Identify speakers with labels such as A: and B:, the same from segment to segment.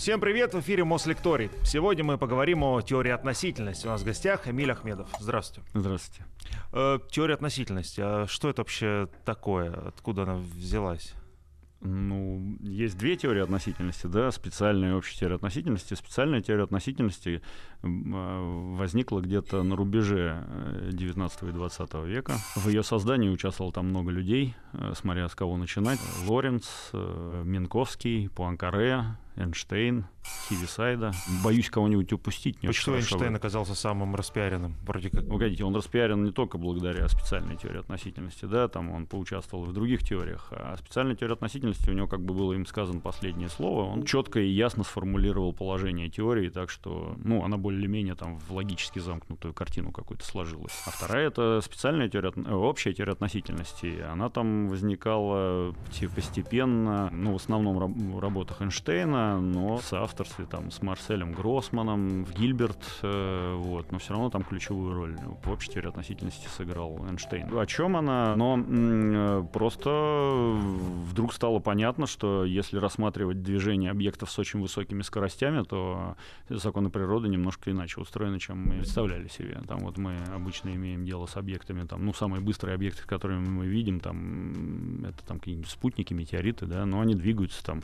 A: Всем привет, в эфире Мослекторий. Сегодня мы поговорим о теории относительности. У нас в гостях Эмиль Ахмедов. Здравствуйте.
B: Здравствуйте.
A: Э, теория относительности. А что это вообще такое? Откуда она взялась?
B: Ну, есть две теории относительности, да, специальная и общая теория относительности. Специальная теория относительности а, возникла где-то на рубеже 19 э, и 20 века. В ее создании участвовало там много людей, э, смотря с кого начинать. Лоренц, э, Минковский, Пуанкаре, Эйнштейн, Хивисайда. Боюсь кого-нибудь упустить.
A: Не Почему Эйнштейн оказался самым распиаренным?
B: Вроде как... Погодите, он распиарен не только благодаря специальной теории относительности, да, там он поучаствовал и в других теориях, а специальная теория относительности у него, как бы было им сказано последнее слово, он четко и ясно сформулировал положение теории, так что, ну, она более-менее там в логически замкнутую картину какую-то сложилась. А вторая это специальная теория, э, общая теория относительности, она там возникала постепенно, ну, в основном в работах Эйнштейна, но в соавторстве там с Марселем Гроссманом, в Гильберт, э, вот, но все равно там ключевую роль в общей теории относительности сыграл Эйнштейн. О чем она? Но э, просто вдруг стало понятно, что если рассматривать движение объектов с очень высокими скоростями, то законы природы немножко иначе устроены, чем мы представляли себе. Там вот мы обычно имеем дело с объектами, там, ну, самые быстрые объекты, которые мы видим, там, это там какие-нибудь спутники, метеориты, да, но они двигаются там,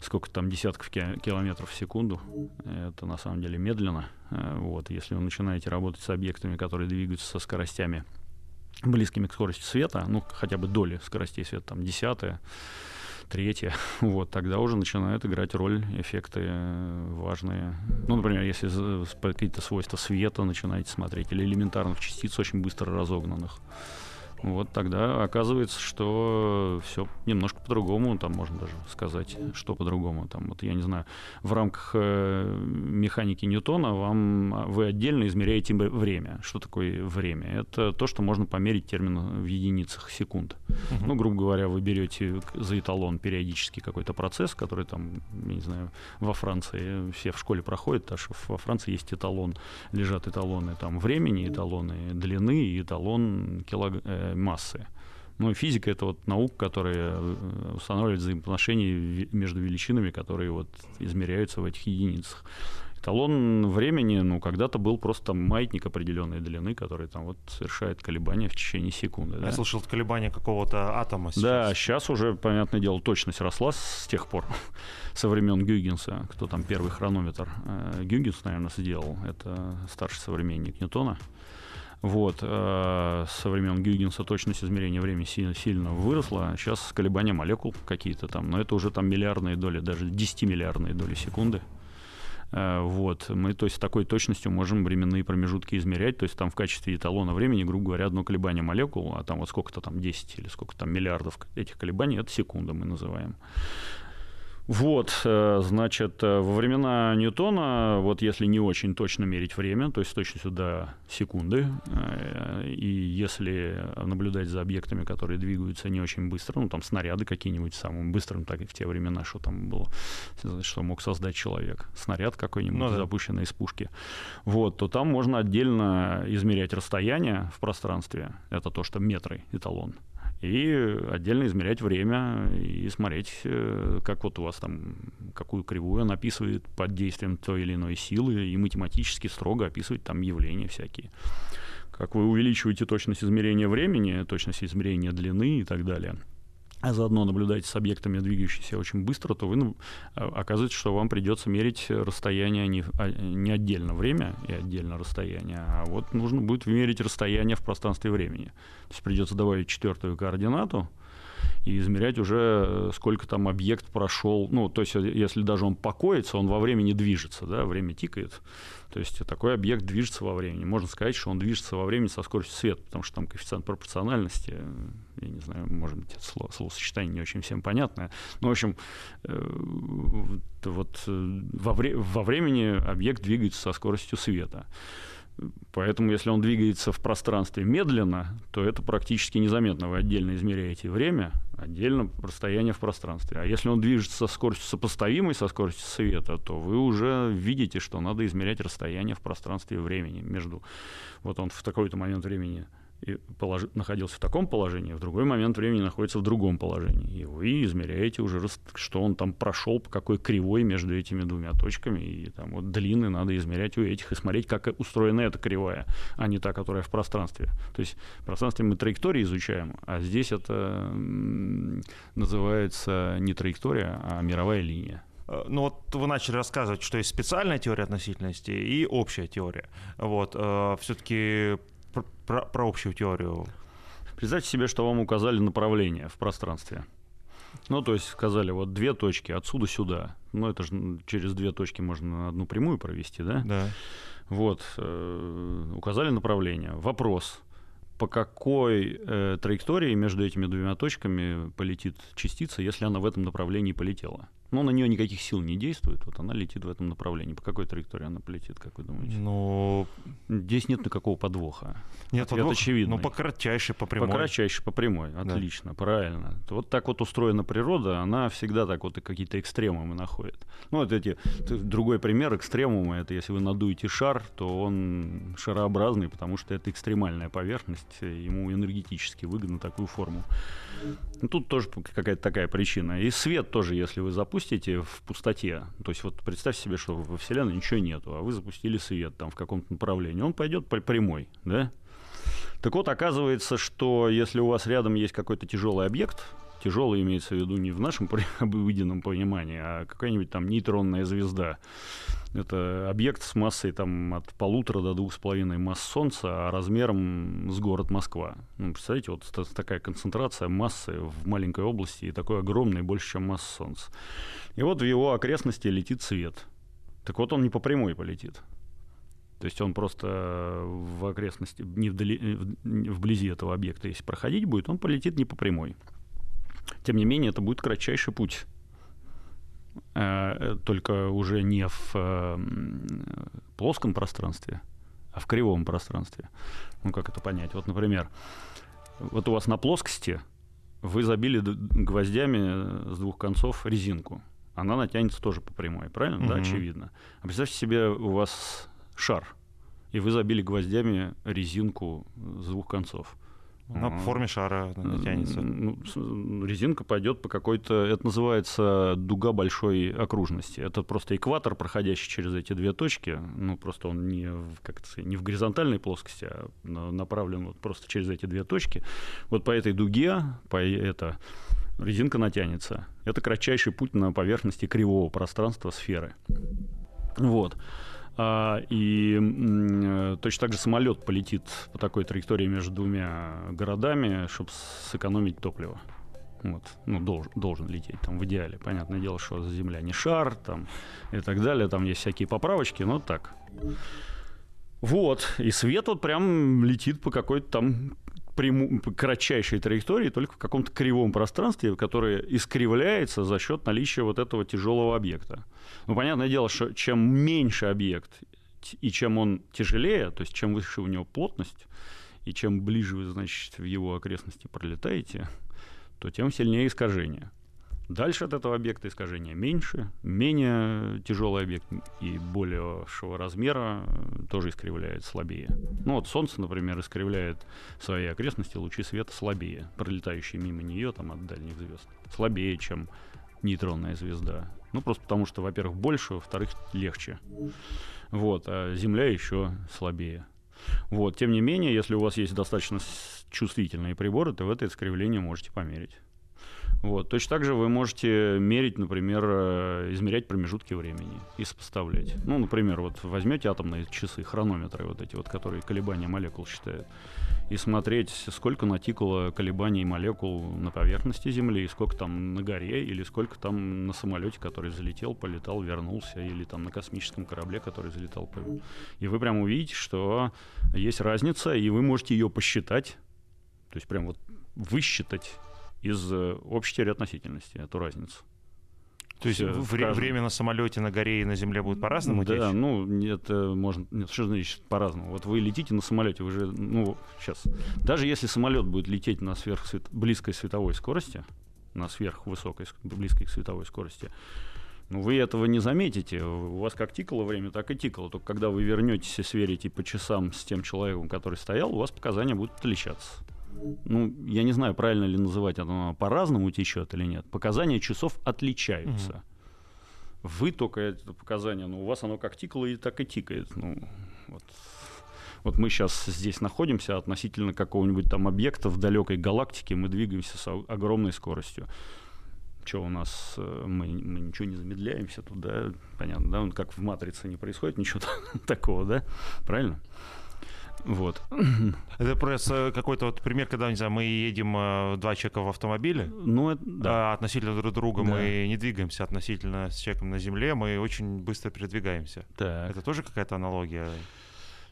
B: сколько там, десятков десятков километров в секунду. Это на самом деле медленно. Э, вот, если вы начинаете работать с объектами, которые двигаются со скоростями близкими к скорости света, ну, хотя бы доли скоростей света, там, десятая, третья, вот, тогда уже начинают играть роль эффекты э, важные. Ну, например, если какие-то свойства света начинаете смотреть, или элементарных частиц очень быстро разогнанных вот тогда оказывается, что все немножко по-другому, там можно даже сказать, что по-другому. Там, вот я не знаю, в рамках э, механики Ньютона вам а, вы отдельно измеряете время. Что такое время? Это то, что можно померить термин в единицах секунд. Угу. Ну, грубо говоря, вы берете за эталон периодически какой-то процесс, который там, я не знаю, во Франции все в школе проходят, потому что во Франции есть эталон, лежат эталоны там времени, эталоны длины и эталон килог... Массы. Ну, физика — это вот наука, которая э, устанавливает взаимоотношения между величинами, которые вот измеряются в этих единицах. Эталон времени, ну, когда-то был просто там маятник определенной длины, который там вот совершает колебания в течение секунды.
A: Я да? слышал, колебания какого-то атома
B: сейчас. Да, сейчас уже, понятное дело, точность росла с тех пор, со времен Гюйгенса, кто там первый хронометр. Э, Гюйгенс, наверное, сделал, это старший современник Ньютона. Вот. Э, со времен Гюйгенса точность измерения времени сильно, сильно выросла. Сейчас колебания молекул какие-то там, но это уже там миллиардные доли, даже 10 миллиардные доли секунды. Э, вот. Мы, то есть, с такой точностью можем временные промежутки измерять. То есть, там в качестве эталона времени, грубо говоря, одно колебание молекул, а там вот сколько-то там 10 или сколько там миллиардов этих колебаний, это секунда мы называем. Вот, э, значит, э, во времена Ньютона, вот если не очень точно мерить время, то есть точностью до секунды, э, и если наблюдать за объектами, которые двигаются не очень быстро, ну, там снаряды какие-нибудь самым быстрым, так и в те времена, что там было, что мог создать человек, снаряд какой-нибудь, ну, да. запущенный из пушки, вот, то там можно отдельно измерять расстояние в пространстве, это то, что метры, эталон, и отдельно измерять время и смотреть, э, как вот у вас там, какую кривую он описывает под действием той или иной силы, и математически строго описывать там явления всякие. Как вы увеличиваете точность измерения времени, точность измерения длины и так далее – а заодно наблюдаете с объектами, двигающимися очень быстро, то вы ну, а, оказывается, что вам придется мерить расстояние не, а, не отдельно время и отдельно расстояние, а вот нужно будет мерить расстояние в пространстве времени. То есть придется добавить четвертую координату, и измерять уже, э, сколько там объект прошел. Ну, то есть, э, если даже он покоится, он во времени движется, да, время тикает. То есть, такой объект движется во времени. Можно сказать, что он движется во времени со скоростью света, потому что там коэффициент пропорциональности, э, я не знаю, может быть, это слово, словосочетание не очень всем понятное. Но, в общем, вот во, вре- во времени объект двигается со скоростью света. Поэтому, если он двигается в пространстве медленно, то это практически незаметно. Вы отдельно измеряете время, отдельно расстояние в пространстве. А если он движется со скоростью сопоставимой со скоростью света, то вы уже видите, что надо измерять расстояние в пространстве и времени между... Вот он в такой-то момент времени и полож... находился в таком положении, в другой момент времени находится в другом положении. И вы измеряете уже, что он там прошел, по какой кривой между этими двумя точками. И там вот длины надо измерять у этих и смотреть, как устроена эта кривая, а не та, которая в пространстве. То есть в пространстве мы траектории изучаем, а здесь это называется не траектория, а мировая линия.
A: Э, ну вот вы начали рассказывать, что есть специальная теория относительности и общая теория. Вот, э, все-таки про, про общую теорию.
B: Представьте себе, что вам указали направление в пространстве. Ну, то есть сказали, вот две точки отсюда сюда. Ну, это же через две точки можно одну прямую провести, да?
A: Да.
B: Вот, э, указали направление. Вопрос, по какой э, траектории между этими двумя точками полетит частица, если она в этом направлении полетела? Но на нее никаких сил не действует, вот она летит в этом направлении. По какой траектории она полетит, как вы думаете?
A: Ну,
B: здесь нет никакого подвоха.
A: Нет Ответ подвох, очевидный. Ну, по кратчайшей, по прямой.
B: По кратчайшей, по прямой, отлично, да. правильно. Вот так вот устроена природа, она всегда так вот какие-то экстремумы находит. Ну, вот эти, другой пример экстремума, это если вы надуете шар, то он шарообразный, потому что это экстремальная поверхность, ему энергетически выгодно такую форму. Ну, тут тоже какая-то такая причина. И свет тоже, если вы запустите в пустоте, то есть вот представьте себе, что во Вселенной ничего нету, а вы запустили свет там в каком-то направлении, он пойдет по прямой, да? Так вот, оказывается, что если у вас рядом есть какой-то тяжелый объект, тяжелый имеется в виду не в нашем обыденном понимании, а какая-нибудь там нейтронная звезда, это объект с массой там, от полутора до двух с половиной масс Солнца, а размером с город Москва. Ну, представляете, вот такая концентрация массы в маленькой области и такой огромный, больше, чем масса Солнца. И вот в его окрестности летит свет. Так вот он не по прямой полетит. То есть он просто в окрестности, не вдали, вблизи этого объекта, если проходить будет, он полетит не по прямой. Тем не менее, это будет кратчайший путь Э, только уже не в э, плоском пространстве, а в кривом пространстве. Ну, как это понять? Вот, например, вот у вас на плоскости вы забили гвоздями с двух концов резинку. Она натянется тоже по прямой, правильно? Mm-hmm. Да, очевидно. А представьте себе, у вас шар, и вы забили гвоздями резинку с двух концов.
A: На форме шара натянется. Ну,
B: резинка пойдет по какой-то... Это называется дуга большой окружности. Это просто экватор, проходящий через эти две точки. Ну, просто он не в, как сказать, не в горизонтальной плоскости, а направлен вот просто через эти две точки. Вот по этой дуге, по это, резинка натянется. Это кратчайший путь на поверхности кривого пространства сферы. Вот. А, и э, точно так же самолет полетит по такой траектории между двумя городами, чтобы сэкономить топливо. Вот, ну, должен, должен лететь там в идеале. Понятное дело, что Земля не шар, там, и так далее. Там есть всякие поправочки, но так. Вот, и свет вот прям летит по какой-то там пряму, кратчайшей траектории, только в каком-то кривом пространстве, которое искривляется за счет наличия вот этого тяжелого объекта. Ну, понятное дело, что чем меньше объект и чем он тяжелее, то есть чем выше у него плотность, и чем ближе вы, значит, в его окрестности пролетаете, то тем сильнее искажение. Дальше от этого объекта искажения меньше, менее тяжелый объект и большего размера тоже искривляет слабее. Ну вот Солнце, например, искривляет свои окрестности лучи света слабее, пролетающие мимо нее там от дальних звезд. Слабее, чем нейтронная звезда. Ну просто потому что, во-первых, больше, во-вторых, легче. Вот, а Земля еще слабее. Вот, тем не менее, если у вас есть достаточно чувствительные приборы, то вы это искривление можете померить. Вот. Точно так же вы можете мерить, например, э, измерять промежутки времени и сопоставлять. Ну, например, вот возьмете атомные часы, хронометры вот эти вот, которые колебания молекул считают, и смотреть, сколько натикало колебаний молекул на поверхности Земли, сколько там на горе, или сколько там на самолете, который залетел, полетал, вернулся, или там на космическом корабле, который залетал. И вы прям увидите, что есть разница, и вы можете ее посчитать, то есть прям вот высчитать из э, общей теории относительности, эту разницу.
A: То есть вре- каждом... время на самолете, на горе и на земле будет по-разному
B: Да, течь? ну, это можно... Нет, что значит по-разному? Вот вы летите на самолете, вы же, ну, сейчас... Даже если самолет будет лететь на сверхсвет... близкой световой скорости, на сверхвысокой, близкой к световой скорости, Ну, вы этого не заметите. У вас как тикало время, так и тикало. Только когда вы вернетесь и сверите по часам с тем человеком, который стоял, у вас показания будут отличаться. Ну, я не знаю, правильно ли называть это, по-разному течет или нет. Показания часов отличаются. Угу. Вы только это показание, ну, у вас оно как тикало, и так и тикает. Ну, вот. Вот мы сейчас здесь находимся относительно какого-нибудь там объекта в далекой галактике, мы двигаемся с огромной скоростью что у нас, э, мы, мы ничего не замедляемся тут, да, понятно, да, как в «Матрице» не происходит ничего такого, да, правильно? Вот.
A: Это просто какой-то вот пример, когда, не знаю, мы едем э, два человека в автомобиле,
B: ну, это, да.
A: а относительно друг друга да. мы не двигаемся относительно с человеком на земле, мы очень быстро передвигаемся. Так. Это тоже какая-то аналогия?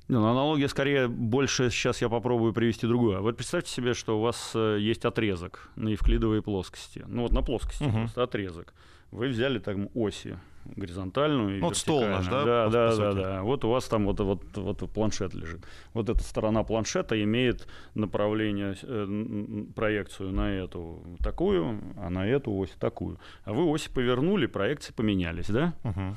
B: Ну, аналогия скорее больше сейчас я попробую привести другую. Вот представьте себе, что у вас э, есть отрезок на евклидовой плоскости. Ну вот на плоскости угу. просто отрезок. Вы взяли там оси горизонтальную и
A: вот стол наш, да?
B: Да, да, да, да. Вот у вас там вот, вот, вот планшет лежит. Вот эта сторона планшета имеет направление, э, проекцию на эту такую, а на эту ось такую. А вы оси повернули, проекции поменялись, да? Угу.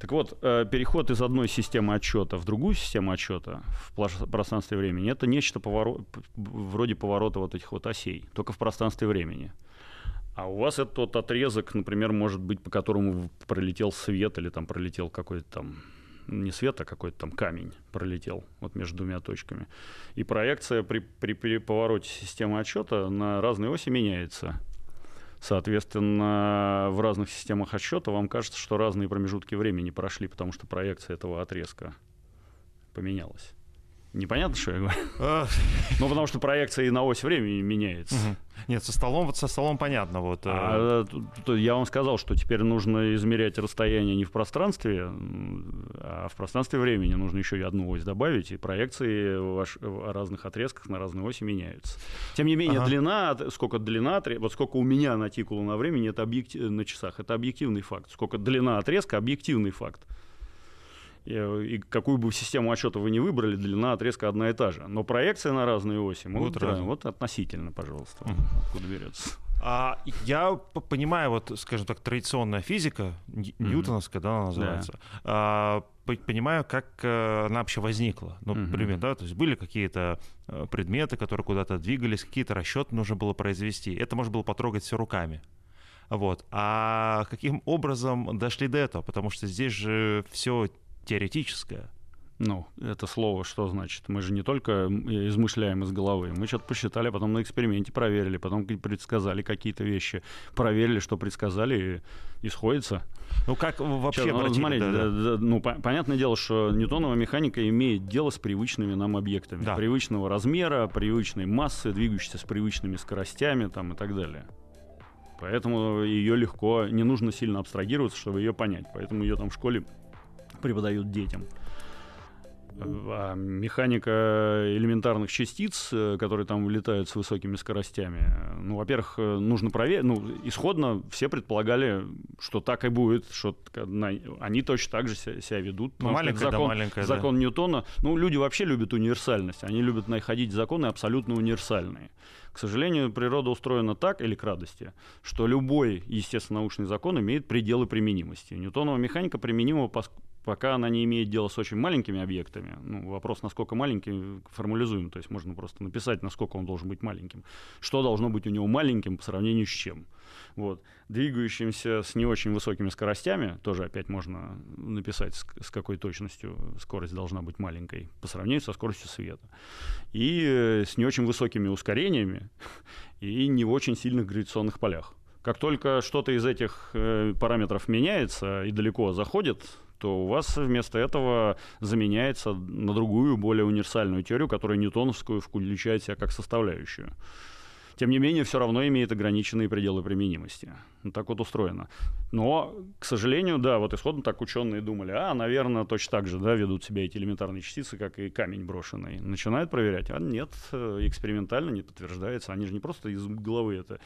B: Так вот, э, переход из одной системы отчета в другую систему отчета в пространстве времени это нечто поворот, вроде поворота вот этих вот осей, только в пространстве времени. А у вас этот вот отрезок, например, может быть, по которому пролетел свет или там пролетел какой-то там не свет, а какой-то там камень пролетел вот между двумя точками. И проекция при, при, при повороте системы отчета на разные оси меняется. Соответственно, в разных системах отсчета вам кажется, что разные промежутки времени прошли, потому что проекция этого отрезка поменялась. Непонятно, что я говорю? А. Ну, потому что проекция и на ось времени меняется.
A: Нет, со столом, вот со столом понятно. Вот. Э.
B: А, я вам сказал, что теперь нужно измерять расстояние не в пространстве, а в пространстве времени. Нужно еще и одну ось добавить, и проекции в разных отрезках на разные оси меняются. Тем не менее, ага. длина, сколько длина, вот сколько у меня натикало на времени, это объектив, на часах, это объективный факт. Сколько длина отрезка, объективный факт. И какую бы систему отчета вы не выбрали, длина отрезка одна и та же. Но проекция на разные оси могут вот, да, вот относительно, пожалуйста, откуда берется.
A: А я понимаю, вот, скажем так, традиционная физика, mm-hmm. ньютоновская, да, она называется, да. А, понимаю, как э, она вообще возникла. Ну, mm-hmm. примерно, да, то есть были какие-то э, предметы, которые куда-то двигались, какие-то расчеты нужно было произвести. Это можно было потрогать все руками. Вот. А каким образом дошли до этого? Потому что здесь же все теоретическое.
B: Ну, это слово что значит? Мы же не только измышляем из головы, мы что-то посчитали, потом на эксперименте проверили, потом предсказали какие-то вещи, проверили, что предсказали, и, сходится.
A: Ну, как вообще Сейчас, ну, смотрите,
B: да, да. ну, по- понятное дело, что ньютоновая механика имеет дело с привычными нам объектами. Да. Привычного размера, привычной массы, двигающейся с привычными скоростями там, и так далее. Поэтому ее легко, не нужно сильно абстрагироваться, чтобы ее понять. Поэтому ее там в школе преподают детям. А механика элементарных частиц, э, которые там летают с высокими скоростями, ну, во-первых, э, нужно проверить, ну, исходно все предполагали, что так и будет, что они точно так же себя ведут.
A: Ну, маленькая, закон, да, маленькая,
B: закон да. Ньютона. Ну, люди вообще любят универсальность, они любят находить законы абсолютно универсальные. К сожалению, природа устроена так, или к радости, что любой естественно-научный закон имеет пределы применимости. Ньютонова механика применима пока она не имеет дела с очень маленькими объектами, ну, вопрос, насколько маленький, формализуем, то есть можно просто написать, насколько он должен быть маленьким, что должно быть у него маленьким по сравнению с чем. Вот. Двигающимся с не очень высокими скоростями, тоже опять можно написать, с, какой точностью скорость должна быть маленькой по сравнению со скоростью света. И э, с не очень высокими ускорениями и не в очень сильных гравитационных полях. Как только что-то из этих э, параметров меняется и далеко заходит, то у вас вместо этого заменяется на другую, более универсальную теорию, которая ньютоновскую включает себя как составляющую тем не менее, все равно имеет ограниченные пределы применимости. Так вот устроено. Но, к сожалению, да, вот исходно так ученые думали, а, наверное, точно так же да, ведут себя эти элементарные частицы, как и камень брошенный. Начинают проверять, а нет, э, экспериментально не подтверждается. Они же не просто из головы это.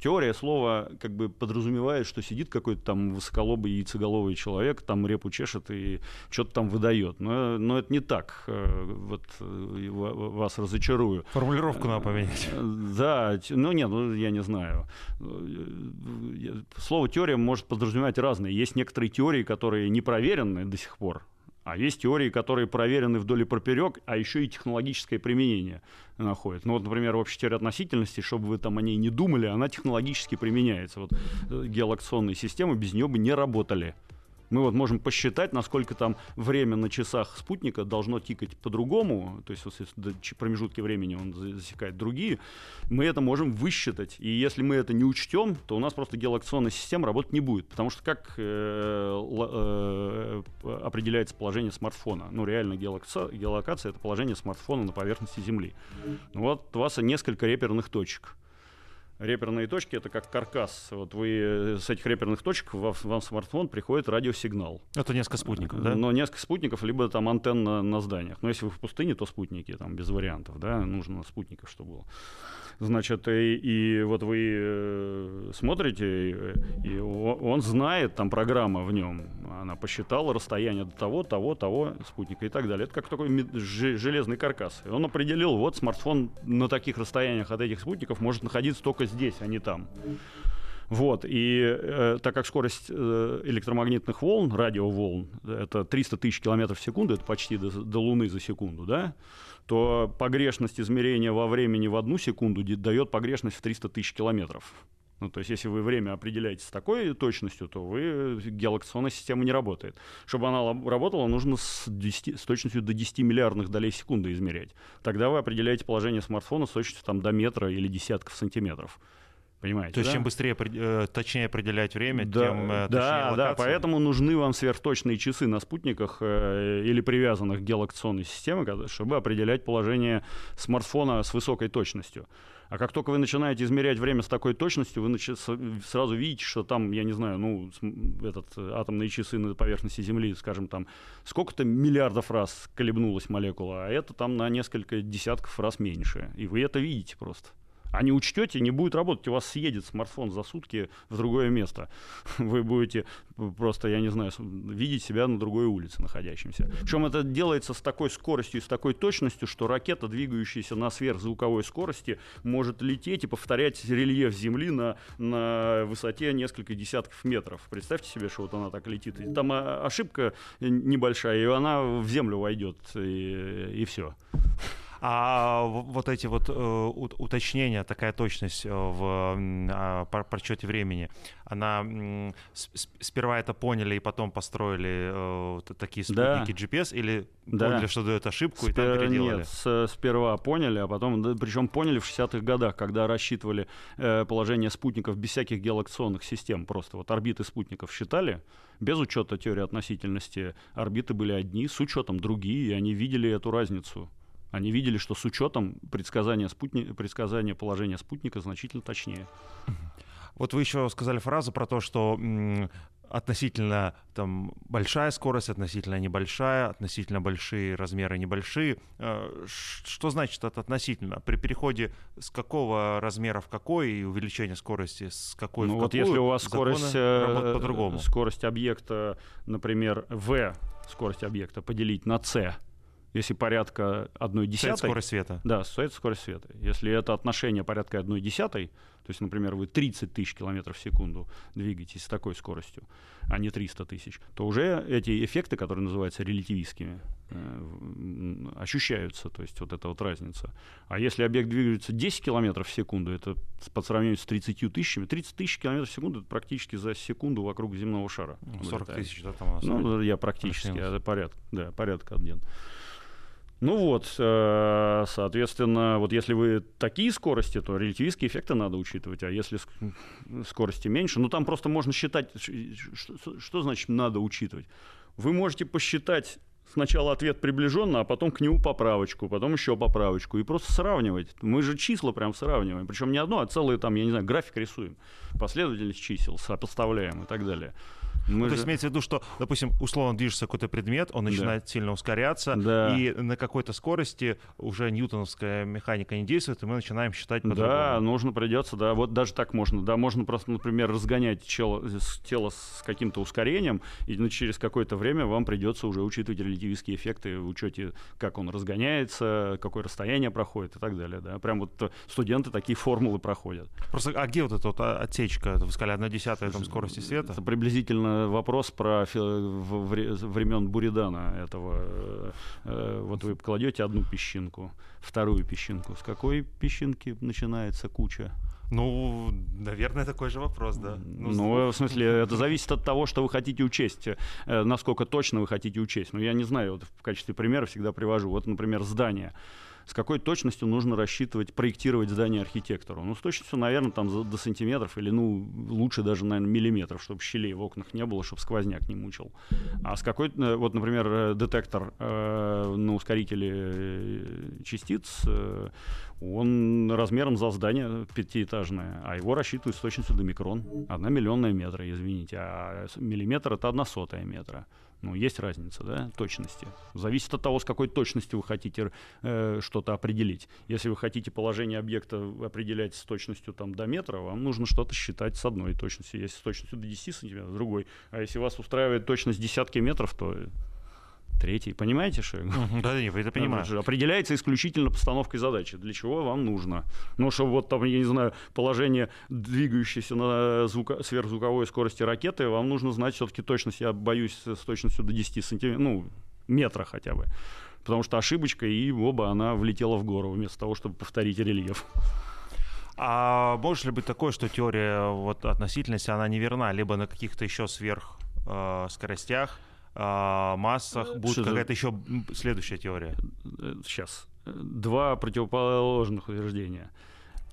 B: Теория слова как бы подразумевает, что сидит какой-то там высоколобый яйцеголовый человек, там репу чешет и что-то там выдает. Но, но это не так. Э, вот э, вас разочарую.
A: Формулировку надо поменять.
B: Да, ну нет, ну я не знаю. Слово теория может подразумевать разные. Есть некоторые теории, которые не проверены до сих пор. А есть теории, которые проверены вдоль и поперек, а еще и технологическое применение находит. Ну вот, например, общая теория относительности, чтобы вы там о ней не думали, она технологически применяется. Вот э, геолокационные системы без нее бы не работали. Мы вот можем посчитать, насколько там время на часах спутника должно тикать по-другому, то есть промежутки времени он засекает другие, мы это можем высчитать. И если мы это не учтем, то у нас просто геолокационная система работать не будет. Потому что как э, э, определяется положение смартфона? Ну, реально геолокация, геолокация — это положение смартфона на поверхности Земли. Ну, вот у вас несколько реперных точек реперные точки это как каркас. Вот вы э, с этих реперных точек вам в смартфон приходит радиосигнал.
A: Это несколько спутников, да?
B: Но несколько спутников, либо там антенна на зданиях. Но если вы в пустыне, то спутники, там без вариантов, да, нужно спутников, чтобы было. Значит, и, и вот вы э, смотрите, и он знает, там программа в нем, она посчитала расстояние до того, того, того спутника и так далее. Это как такой железный каркас. И он определил, вот смартфон на таких расстояниях от этих спутников может находиться только здесь, а не там. Вот, и э, так как скорость э, электромагнитных волн, радиоволн, это 300 тысяч километров в секунду, это почти до, до Луны за секунду, да, то погрешность измерения во времени в одну секунду дает погрешность в 300 тысяч километров. Ну, то есть, если вы время определяете с такой точностью, то вы геолокационная система не работает. Чтобы она работала, нужно с, 10, с точностью до 10 миллиардных долей секунды измерять. Тогда вы определяете положение смартфона с точностью там, до метра или десятков сантиметров. Понимаете,
A: То есть
B: да?
A: чем быстрее, э, точнее определять время,
B: да,
A: тем
B: э, Да, да, поэтому нужны вам сверхточные часы на спутниках э, или привязанных к геолокационной системе, чтобы определять положение смартфона с высокой точностью. А как только вы начинаете измерять время с такой точностью, вы сразу видите, что там, я не знаю, ну, этот, атомные часы на поверхности Земли, скажем, там сколько-то миллиардов раз колебнулась молекула, а это там на несколько десятков раз меньше. И вы это видите просто. А не учтете, не будет работать. У вас съедет смартфон за сутки в другое место. Вы будете просто, я не знаю, видеть себя на другой улице находящимся. Причем это делается с такой скоростью и с такой точностью, что ракета, двигающаяся на сверхзвуковой скорости, может лететь и повторять рельеф Земли на, на высоте несколько десятков метров. Представьте себе, что вот она так летит. И там а, ошибка небольшая, и она в Землю войдет, и, и все.
A: А вот эти вот э, уточнения, такая точность э, в э, прочете времени, она сперва это поняли и потом построили э, такие спутники да. GPS или да. поняли, что дает ошибку Спер... и там переделали?
B: Нет, сперва поняли, а потом, да, причем поняли в 60-х годах, когда рассчитывали положение спутников без всяких геолокационных систем, просто вот орбиты спутников считали, без учета теории относительности орбиты были одни, с учетом другие, и они видели эту разницу. Они видели, что с учетом предсказания, спутни... предсказания положения спутника значительно точнее.
A: Вот вы еще сказали фразу про то, что относительно там большая скорость, относительно небольшая, относительно большие размеры небольшие. Э, что значит это относительно? При переходе с какого размера в какой и увеличение скорости с какой
B: ну,
A: в
B: вот
A: какую?
B: если у вас скорость,
A: э, по-другому.
B: скорость объекта, например, v, скорость объекта поделить на c, если порядка одной десятой... Это
A: скорость света.
B: Да, это скорость света. Если это отношение порядка одной десятой, то есть, например, вы 30 тысяч километров в секунду двигаетесь с такой скоростью, а не 300 тысяч, то уже эти эффекты, которые называются релятивистскими, э, ощущаются, то есть вот эта вот разница. А если объект двигается 10 километров в секунду, это по сравнению с 30 тысячами, 30 тысяч километров в секунду это практически за секунду вокруг земного шара.
A: 40 тысяч, да, там у нас.
B: Ну, я практически, это порядок, да, порядка один. Ну вот, э, соответственно, вот если вы такие скорости, то релятивистские эффекты надо учитывать, а если скорости меньше, ну там просто можно считать, что, что значит надо учитывать? Вы можете посчитать сначала ответ приближенно, а потом к нему поправочку, потом еще поправочку. И просто сравнивать. Мы же числа прям сравниваем. Причем не одно, а целые там, я не знаю, график рисуем. Последовательность чисел, сопоставляем и так далее.
A: Мы ну, же... То есть имеется в виду, что, допустим, условно движется какой-то предмет, он начинает да. сильно ускоряться, да. и на какой-то скорости уже ньютоновская механика не действует, и мы начинаем считать по
B: Да, нужно придется, да, вот даже так можно, да, можно просто, например, разгонять тело, тело с каким-то ускорением, и ну, через какое-то время вам придется уже учитывать релятивистские эффекты в учете, как он разгоняется, какое расстояние проходит и так далее, да. Прям вот студенты такие формулы проходят.
A: Просто, а где вот эта вот отсечка, вы сказали, одна десятая там скорости света?
B: Это приблизительно вопрос про времен Буридана этого. Э, э, вот вы кладете одну песчинку, вторую песчинку. С какой песчинки начинается куча?
A: Ну, наверное, такой же вопрос, да.
B: Ну, ну в смысле, это зависит от того, что вы хотите учесть, э, насколько точно вы хотите учесть. Ну, я не знаю, вот в качестве примера всегда привожу. Вот, например, здание с какой точностью нужно рассчитывать, проектировать здание архитектору. Ну, с точностью, наверное, там до сантиметров или, ну, лучше даже, наверное, миллиметров, чтобы щелей в окнах не было, чтобы сквозняк не мучил. А с какой, э, вот, например, э, детектор э, на ускорителе э, частиц, э, он размером за здание пятиэтажное, а его рассчитывают с точностью до микрон. Одна миллионная метра, извините, а миллиметр — это одна сотая метра. Ну, есть разница, да, точности. Зависит от того, с какой точностью вы хотите э, что-то определить. Если вы хотите положение объекта определять с точностью там, до метра, вам нужно что-то считать с одной точностью. Если с точностью до 10 сантиметров, с другой. А если вас устраивает точность десятки метров, то третий. Понимаете, что
A: Да, я это понимаю.
B: Определяется исключительно постановкой задачи. Для чего вам нужно? Ну, чтобы вот там, я не знаю, положение двигающейся на звука, сверхзвуковой скорости ракеты, вам нужно знать все-таки точность, я боюсь, с точностью до 10 сантиметров, ну, метра хотя бы. Потому что ошибочка, и оба она влетела в гору, вместо того, чтобы повторить рельеф.
A: А может ли быть такое, что теория вот, относительности, она неверна, либо на каких-то еще сверх э, скоростях, э, массах будет какая-то еще следующая теория?
B: Сейчас. Два противоположных утверждения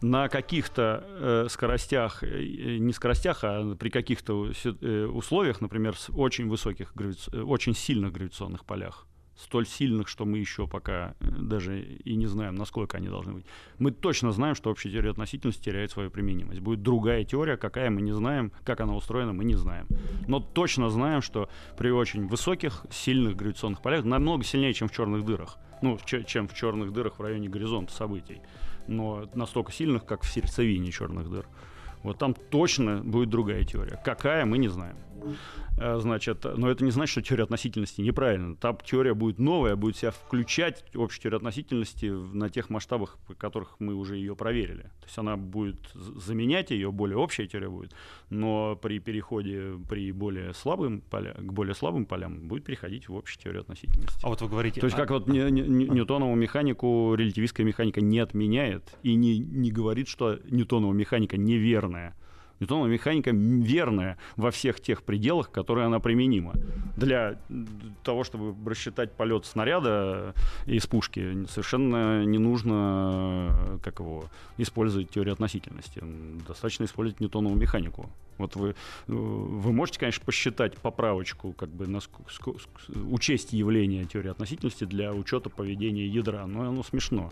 B: на каких-то э, скоростях, э, не скоростях, а при каких-то э, условиях, например, с очень высоких, гравици... очень сильных гравитационных полях, столь сильных, что мы еще пока э, даже и не знаем, насколько они должны быть. Мы точно знаем, что общая теория относительности теряет свою применимость. Будет другая теория, какая мы не знаем, как она устроена, мы не знаем. Но точно знаем, что при очень высоких, сильных гравитационных полях, намного сильнее, чем в черных дырах, ну, чем в черных дырах в районе горизонта событий, но настолько сильных, как в сердцевине черных дыр. Вот там точно будет другая теория. Какая, мы не знаем. Э, значит, но это не значит, что теория относительности неправильна. Там теория будет новая, будет себя включать общую теорию относительности на тех масштабах, по которых мы уже ее проверили. То есть она будет заменять ее, более общая теория будет, но при переходе при более слабым поля, к более слабым полям будет переходить в общую теорию относительности.
A: А вот вы говорите...
B: То есть как вот не, не, Ньютонову механику релятивистская механика не отменяет и не, не говорит, что Ньютонова механика неверная Ньютонова механика верная во всех тех пределах, которые она применима. Для того, чтобы рассчитать полет снаряда из пушки, совершенно не нужно как его, использовать теорию относительности. Достаточно использовать Ньютонову механику. Вот вы, вы можете, конечно, посчитать поправочку, как бы на, учесть явление теории относительности для учета поведения ядра, но оно смешно.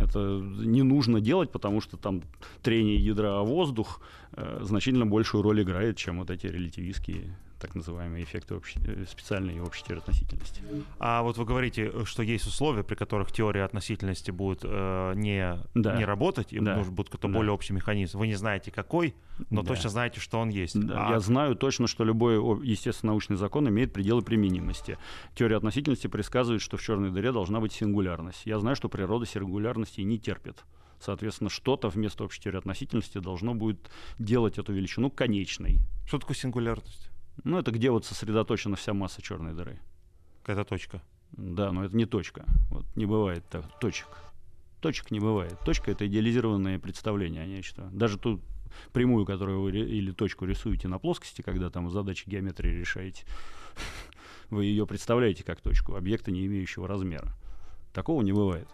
B: Это не нужно делать, потому что там трение ядра о воздух э, значительно большую роль играет, чем вот эти релятивистские так называемые эффекты общей, э, специальной и общей теории относительности.
A: А вот вы говорите, что есть условия, при которых теория относительности будет э, не, да. не работать, и да. нужен будет какой-то да. более общий механизм. Вы не знаете, какой, но да. точно знаете, что он есть.
B: Да. А... Я знаю точно, что любой естественно научный закон имеет пределы применимости. Теория относительности предсказывает, что в черной дыре должна быть сингулярность. Я знаю, что природа сингулярности не терпит. Соответственно, что-то вместо общей теории относительности должно будет делать эту величину конечной.
A: Что такое сингулярность?
B: Ну, это где вот сосредоточена вся масса черной дыры.
A: Какая-то точка.
B: Да, но это не точка. Вот не бывает так, точек. Точек не бывает. Точка — это идеализированное представление о нечто. Даже ту прямую, которую вы или точку рисуете на плоскости, когда там задачи геометрии решаете, вы ее представляете как точку, объекта, не имеющего размера. Такого не бывает.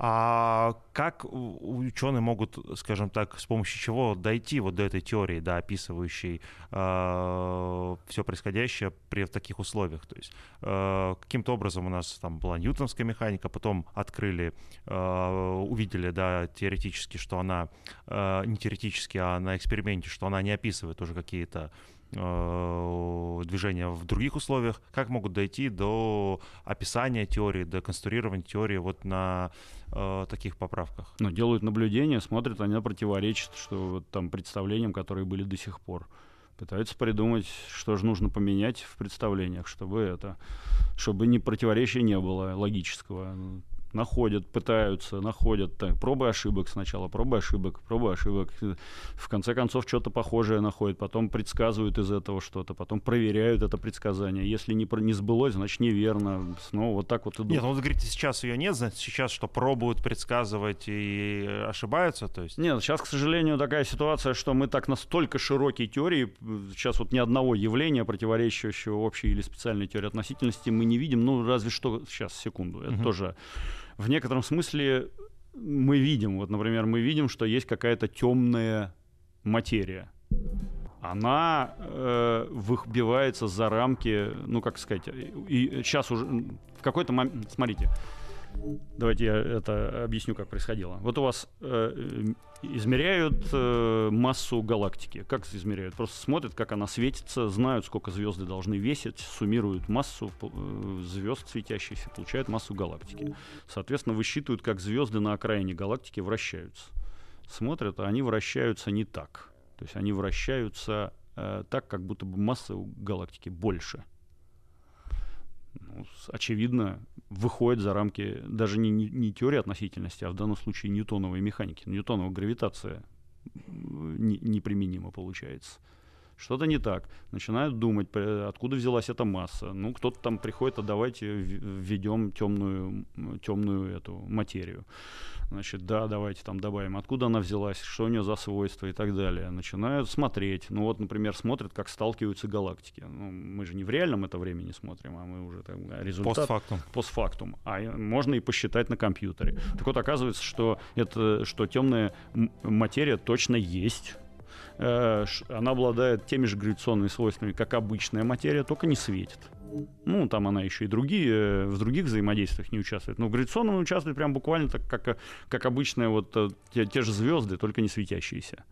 A: А как ученые могут, скажем так, с помощью чего дойти вот до этой теории, да, описывающей э, все происходящее при таких условиях? То есть э, каким-то образом у нас там была ньютоновская механика, потом открыли, э, увидели, да, теоретически, что она, э, не теоретически, а на эксперименте, что она не описывает уже какие-то э, движения в других условиях, как могут дойти до описания теории, до конструирования теории вот на э, таких поправках?
B: Ну, делают наблюдения, смотрят, они противоречат, что вот там представлениям, которые были до сих пор. Пытаются придумать, что же нужно поменять в представлениях, чтобы это, чтобы ни противоречия не было логического находят, пытаются, находят, так, пробы ошибок сначала, пробы ошибок, пробы ошибок, в конце концов что-то похожее находят, потом предсказывают из этого что-то, потом проверяют это предсказание, если не, не сбылось, значит неверно, снова вот так вот идут.
A: Нет, ну вы говорите, сейчас ее нет, значит сейчас что пробуют предсказывать и ошибаются, то есть?
B: Нет, сейчас, к сожалению, такая ситуация, что мы так настолько широкие теории, сейчас вот ни одного явления, противоречащего общей или специальной теории относительности мы не видим, ну разве что, сейчас, секунду, это угу. тоже в некотором смысле мы видим, вот, например, мы видим, что есть какая-то темная материя. Она э, выбивается за рамки, ну как сказать, и сейчас уже в какой-то момент, смотрите, Давайте я это объясню, как происходило. Вот у вас э, измеряют э, массу галактики. Как измеряют? Просто смотрят, как она светится, знают, сколько звезды должны весить, суммируют массу э, звезд светящихся, получают массу галактики. Соответственно, высчитывают, как звезды на окраине галактики вращаются. Смотрят, а они вращаются не так. То есть они вращаются э, так, как будто бы масса у галактики больше ну, очевидно, выходит за рамки даже не, не, не теории относительности, а в данном случае ньютоновой механики. Ньютонова гравитация не, неприменима получается что-то не так. Начинают думать, откуда взялась эта масса. Ну, кто-то там приходит, а давайте введем темную, темную эту материю. Значит, да, давайте там добавим, откуда она взялась, что у нее за свойства и так далее. Начинают смотреть. Ну вот, например, смотрят, как сталкиваются галактики. Ну, мы же не в реальном это времени смотрим, а мы уже там результат...
A: Постфактум.
B: Постфактум. А можно и посчитать на компьютере. Так вот, оказывается, что, это, что темная материя точно есть Э, она обладает теми же гравитационными свойствами, как обычная материя, только не светит. Ну, там она еще и другие, э, в других взаимодействиях не участвует. Но в гравитационном участвует прям буквально так, как, как обычные вот э, те, те же звезды, только не светящиеся.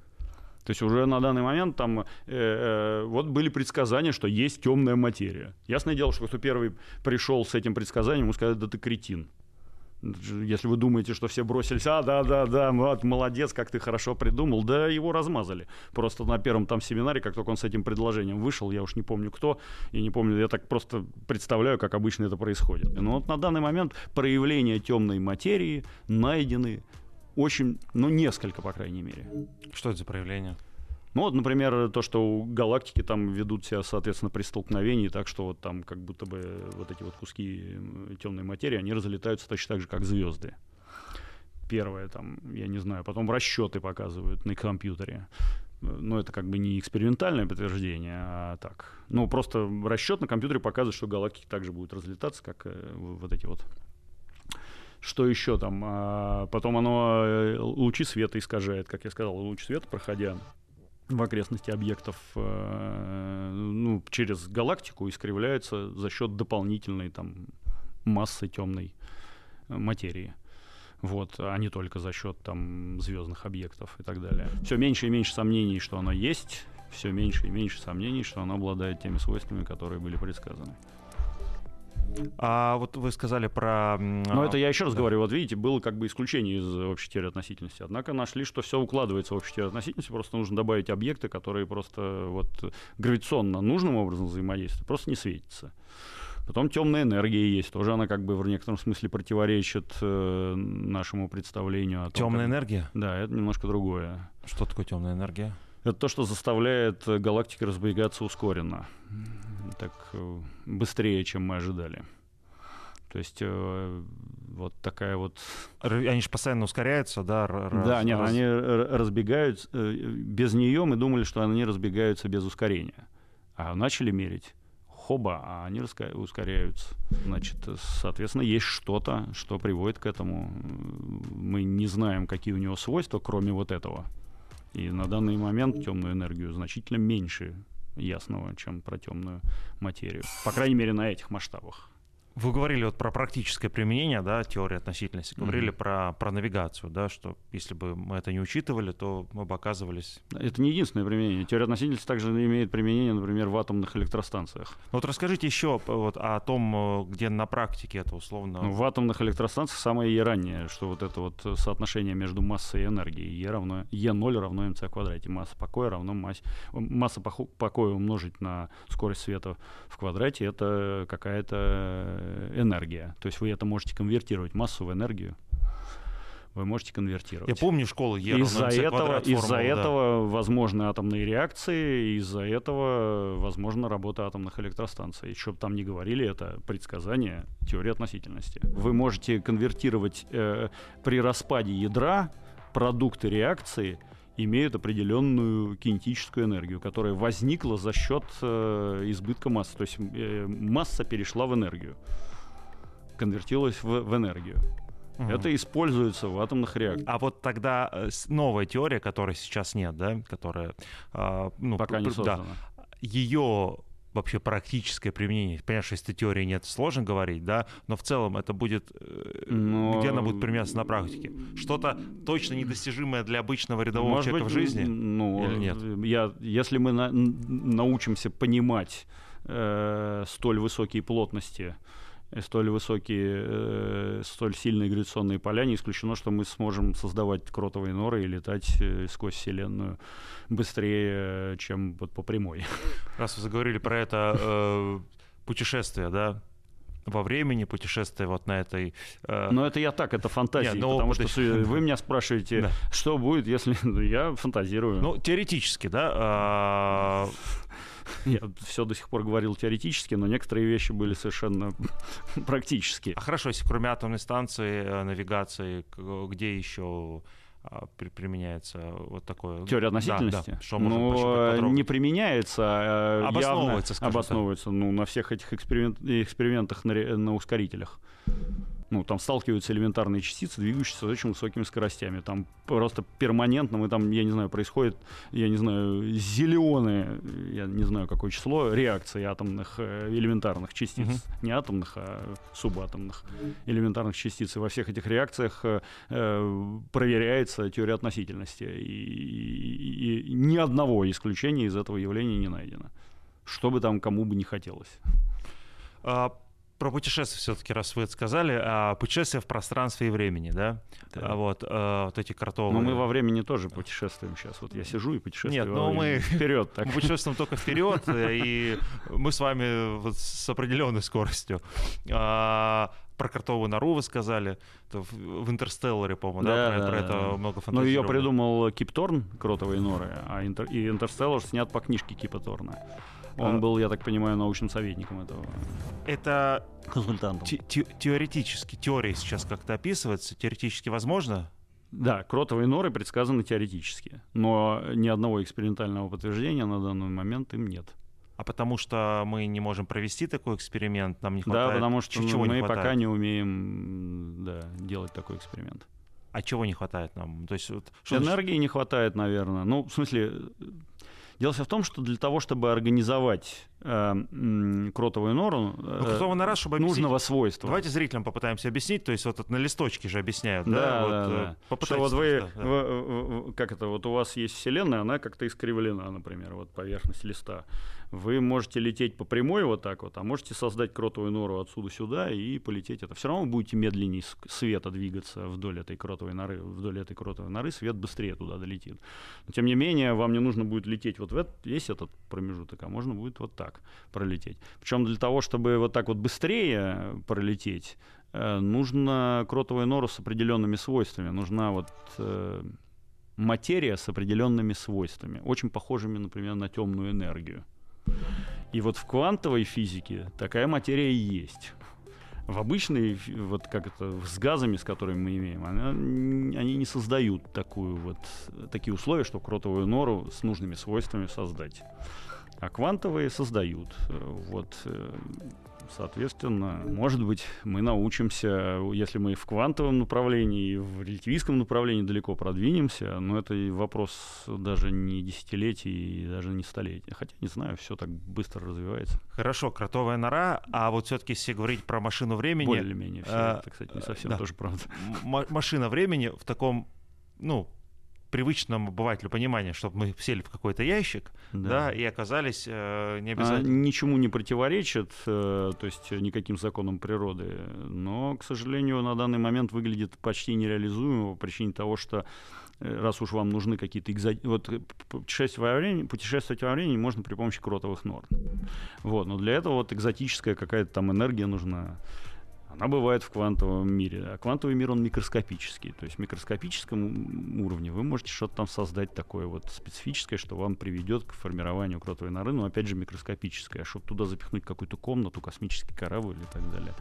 B: То есть уже на данный момент там э, э, вот были предсказания, что есть темная материя. Ясное дело, что кто первый пришел с этим предсказанием, ему сказали, да ты кретин. Если вы думаете, что все бросились, а, да, да, да, вот, молодец, как ты хорошо придумал, да, его размазали. Просто на первом там семинаре, как только он с этим предложением вышел, я уж не помню кто, и не помню, я так просто представляю, как обычно это происходит. Но вот на данный момент проявления темной материи найдены очень, ну, несколько, по крайней мере.
A: Что это за проявления?
B: Ну, вот, например, то, что у галактики там ведут себя, соответственно, при столкновении, так что вот там как будто бы вот эти вот куски темной материи, они разлетаются точно так же, как звезды. Первое там, я не знаю, потом расчеты показывают на компьютере. Но это как бы не экспериментальное подтверждение, а так. Ну, просто расчет на компьютере показывает, что галактики также будут разлетаться, как э, вот эти вот что еще там? А потом оно э, лучи света искажает, как я сказал, луч света, проходя в окрестности объектов э, ну, через галактику искривляется за счет дополнительной там, массы темной материи. Вот, а не только за счет там звездных объектов и так далее. Все меньше и меньше сомнений, что оно есть, все меньше и меньше сомнений, что оно обладает теми свойствами, которые были предсказаны.
A: А вот вы сказали про...
B: Ну, это я еще раз да. говорю, вот видите, было как бы исключение из общей теории относительности. Однако нашли, что все укладывается в общую теорию относительности, просто нужно добавить объекты, которые просто вот гравитационно нужным образом взаимодействуют, просто не светятся. Потом темная энергия есть, тоже она как бы в некотором смысле противоречит э, нашему представлению. О том,
A: темная
B: как...
A: энергия?
B: Да, это немножко другое.
A: Что такое темная энергия?
B: Это то, что заставляет галактики разбегаться ускоренно так э, быстрее, чем мы ожидали. То есть э, вот такая вот...
A: Они же постоянно ускоряются, да?
B: Раз, да, нет, раз... они разбегаются. Э, без нее мы думали, что они разбегаются без ускорения. А начали мерить. Хоба, а они ускоряются. Значит, соответственно, есть что-то, что приводит к этому. Мы не знаем, какие у него свойства, кроме вот этого. И на данный момент темную энергию значительно меньше ясного, чем про темную материю. По крайней мере, на этих масштабах.
A: Вы говорили вот про практическое применение, да, теории относительности, говорили
B: Мгм.
A: про, про навигацию, да, что если бы мы это не учитывали, то мы бы оказывались...
B: Это не единственное применение. Теория относительности также имеет применение, например, в атомных электростанциях.
A: Вот расскажите еще вот о том, э, где на практике это условно...
B: Ну, в атомных электростанциях самое и раннее, что вот это вот э, соотношение между массой и энергией. Е равно Е0 равно МЦ в квадрате. Масса покоя равно массе... Масса поху- покоя умножить на скорость света в квадрате — это какая-то э, энергия. То есть вы это можете конвертировать, массу в энергию. Вы можете конвертировать.
A: Я помню школу Е
B: Из-за этого, из-за
A: да.
B: этого возможны атомные реакции, из-за этого возможна работа атомных электростанций. Что бы там ни говорили, это предсказание теории относительности. Вы можете конвертировать э, при распаде ядра продукты реакции имеют определенную кинетическую энергию, которая возникла за счет э, избытка массы. То есть э, масса перешла в энергию, конвертировалась в, в энергию.
A: Мгм.
B: Это используется в атомных реакторах.
A: А вот тогда э, новая теория, которой сейчас нет, да, которая... а, ну,
B: Пока не
A: пр- да, ее вообще практическое применение, понятно, что если теории нет, сложно говорить, да, но в целом это будет, э,
B: Но-
A: где она будет применяться на практике? Что-то точно недостижимое для обычного рядового
B: Может
A: человека
B: быть,
A: в жизни?
B: Ну,
A: или нет?
B: Я, если мы на- научимся понимать э, столь высокие плотности, столь высокие, э, столь сильные гравитационные поля, не исключено, что мы сможем создавать кротовые норы и летать э, сквозь Вселенную быстрее, э, чем вот по прямой.
A: Раз вы заговорили про это э, путешествие, да, во времени, путешествие вот на этой... э,
B: Но это я так, это фантазии,
A: Не, ну,
B: потому что
A: подожди.
B: с- вы меня спрашиваете,
A: Да.
B: что будет, если ну, я фантазирую.
A: ну, теоретически, да, а,
B: Я все до сих пор говорил теоретически, но некоторые вещи были совершенно практические.
A: А хорошо, если кроме атомной станции, э, навигации, где еще а, при- применяется вот такое?
B: Теория
A: Да,
B: относительности?
A: да. Что можно
B: ну, э, не применяется, а явно
A: Обосновывается, так.
B: обосновывается ну, на всех этих эксперимент- экспериментах на, на ускорителях. Ну, там сталкиваются элементарные частицы, двигающиеся с очень высокими скоростями. Там просто перманентно, мы там, я не знаю, происходит, я не знаю, зеленые, я не знаю, какое число, реакции атомных э, элементарных частиц.
A: Мгм.
B: Не атомных, а субатомных элементарных частиц. И во всех этих реакциях э, э, проверяется теория относительности. И, и- и ни одного исключения из этого явления не найдено. Что бы там кому бы не хотелось.
A: Про путешествия все-таки, раз вы это сказали, а, путешествия в пространстве и времени, да?
B: Да.
A: А вот, а, вот эти кротовые...
B: Но мы во времени тоже путешествуем сейчас. Вот я сижу и путешествую.
A: Нет,
B: во
A: ну мы-
B: вперед. Так.
A: Мы путешествуем только вперед, э, и мы с вами вот с определенной скоростью. А, про кротовую нору вы сказали, это в, в «Интерстелларе», по-моему, да,
B: Да,
A: про,
B: да,
A: про
B: да.
A: это много
B: Но ее
A: фантазировали.
B: придумал Кип Торн, кротовые норы, а Интер- и Интерстеллар снят по книжке Кипа Торна. Он
A: А.
B: был, я так понимаю, научным советником этого
A: Это
B: консультантом.
A: те- те- теоретически, теория сейчас как-то описывается, теоретически возможно?
B: Да, кротовые норы предсказаны теоретически, но ни одного экспериментального подтверждения на данный момент им нет.
A: А потому что мы не можем провести такой эксперимент, нам не хватает...
B: да, потому что
A: чего не
B: мы
A: хватает?
B: пока не умеем да, делать такой эксперимент.
A: А чего не хватает нам? То есть, вот, что значит-
B: Энергии не хватает, наверное. Ну, в смысле, дело в том, что для того, чтобы организовать кротовую нору э,
A: Ну, кротовая нора, чтобы объяснить-
B: нужного свойства.
A: Давайте зрителям попытаемся объяснить. То есть вот это на листочке же объясняют, да?
B: Да,
A: вот,
B: да,
A: э.
B: Что вот вы,
A: да.
B: вы- как это, вот у вас есть Вселенная, она как-то искривлена, например, вот поверхность листа. Вы можете лететь по прямой вот так вот, а можете создать кротовую нору отсюда сюда и полететь. Это все равно вы будете медленнее света двигаться вдоль этой кротовой норы, вдоль этой кротовой норы, свет быстрее туда долетит. Но тем не менее, вам не нужно будет лететь вот в этот, весь этот промежуток, а можно будет вот так пролететь. Причем для того, чтобы вот так вот быстрее пролететь, э, нужно кротовую нору с определенными свойствами. Нужна вот э, материя с определенными свойствами, очень похожими, например, на темную энергию. И вот в квантовой физике такая материя есть. В обычной, вот как это, с газами, с которыми мы имеем, она, они не создают такую вот, такие условия, чтобы кротовую нору с нужными свойствами создать. А квантовые создают. Э, Вот, э, Соответственно, может быть, мы научимся, если мы в квантовом направлении, и в релятивистском направлении далеко продвинемся, но это вопрос даже не десятилетий, и даже не столетий. Хотя, не знаю, все так быстро развивается.
A: Хорошо, кротовая нора, а вот все-таки если говорить про машину времени...
B: Более или менее все. А, это, кстати, не совсем да. тоже правда.
A: М- машина времени в таком, ну, привычному обывателю понимание, чтобы мы сели в какой-то ящик, да, да и оказались э, не обязательно.
B: А, ничему не противоречит, э, то есть никаким законам природы, но, к сожалению, на данный момент выглядит почти нереализуемо по причине того, что э, раз уж вам нужны какие-то экзо... вот э, путешествовать во времени, путешествовать во времени можно при помощи кротовых норм. Вот, но для этого вот экзотическая какая-то там энергия нужна. Она бывает в квантовом мире. А квантовый мир, он микроскопический. То есть в микроскопическом уровне вы можете что-то там создать такое вот специфическое, что вам приведет к формированию кротовой норы, но опять же микроскопическое. А чтобы туда запихнуть какую-то комнату, космический корабль и так далее.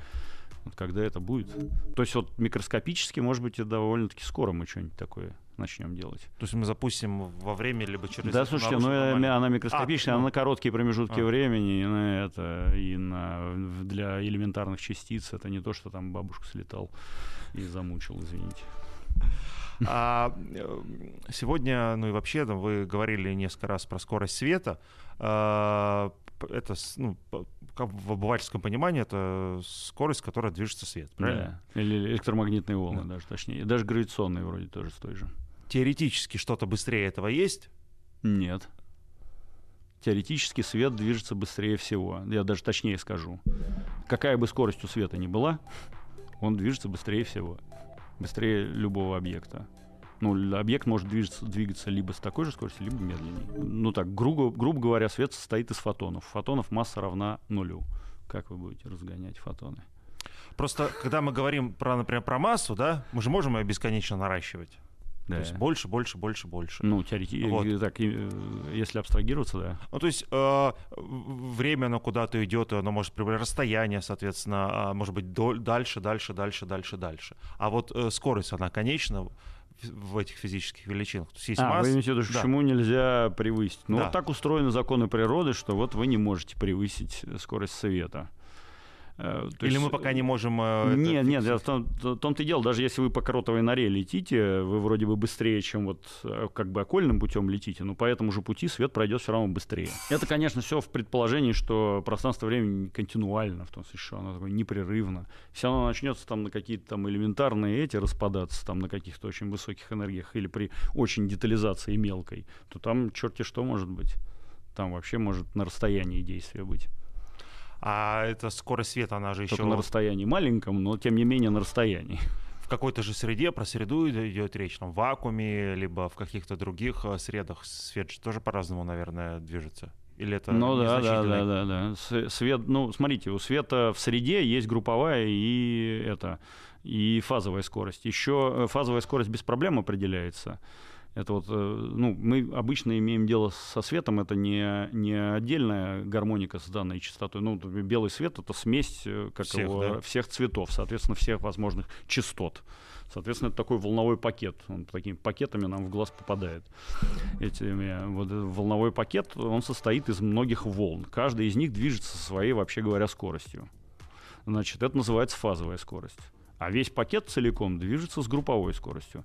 B: Вот когда это будет. То есть вот микроскопически, может быть, и довольно-таки скоро мы что-нибудь такое начнем делать.
A: То есть мы запустим во время либо через...
B: Да, слушайте, ну она микроскопичная, а, она на короткие промежутки а. времени, и на это, и на, для элементарных частиц это не то, что там бабушка слетал и замучил, извините.
A: А э, сегодня, ну и вообще, вы говорили несколько раз про скорость света. А, это, ну, в обывательском понимании, это скорость, которая движется свет, правильно?
B: Да. Или электромагнитные волны, да. даже точнее. Даже гравитационные вроде тоже с той же
A: теоретически что-то быстрее этого есть?
B: Нет. Теоретически свет движется быстрее всего. Я даже точнее скажу. Какая бы скорость у света ни была, он движется быстрее всего. Быстрее любого объекта. Ну, объект может двигаться, двигаться либо с такой же скоростью, либо медленнее. Ну так, грубо, грубо говоря, свет состоит из фотонов. Фотонов масса равна нулю. Как вы будете разгонять фотоны?
A: Просто, когда мы говорим про, например, про массу, да, мы же можем ее бесконечно наращивать. Да. То есть больше, больше, больше, больше.
B: Ну, теоретически, вот. так, э, если абстрагироваться, да.
A: Ну, то есть э, время, оно куда-то идет, оно может прибавлять расстояние, соответственно, а, может быть до, дальше, дальше, дальше, дальше, дальше. А вот э, скорость, она конечна в этих физических величинах. То
B: есть, есть а, масса... вы имеете в виду, да. чему нельзя превысить? Ну,
A: да.
B: вот так устроены законы природы, что вот вы не можете превысить скорость света.
A: Э, то Или есть... мы пока не можем...
B: Э, нет, нет, в том, в том-то и дело, даже если вы по кротовой норе летите, вы вроде бы быстрее, чем вот э, как бы окольным путем летите, но по этому же пути свет пройдет все равно быстрее. Это, конечно, все в предположении, что пространство времени континуально, в том смысле, что оно такое непрерывно. Если оно начнется там на какие-то там элементарные эти распадаться, там на каких-то очень высоких энергиях или при очень детализации мелкой, то там черти что может быть. Там вообще может на расстоянии действия быть.
A: А эта скорость света, она же еще...
B: Только на расстоянии маленьком, но тем не менее на расстоянии.
A: В какой-то же среде, про среду идет речь, там, в вакууме, либо в каких-то других э, средах свет же тоже по-разному, наверное, движется. Или это
B: ну да, да, да, да, да. Свет, ну смотрите, у света в среде есть групповая и это и фазовая скорость. Еще э, фазовая скорость без проблем определяется. Это вот, э, ну, мы обычно имеем дело со светом, это не, не отдельная гармоника с данной частотой. Ну, белый свет — это смесь э, как всех, его, да? всех цветов, соответственно, всех возможных частот. Соответственно, это такой волновой пакет. Он такими пакетами нам в глаз попадает. Этими, вот, волновой пакет, он состоит из многих волн. Каждая из них движется со своей, вообще говоря, скоростью. Значит, это называется фазовая скорость. А весь пакет целиком движется с групповой скоростью.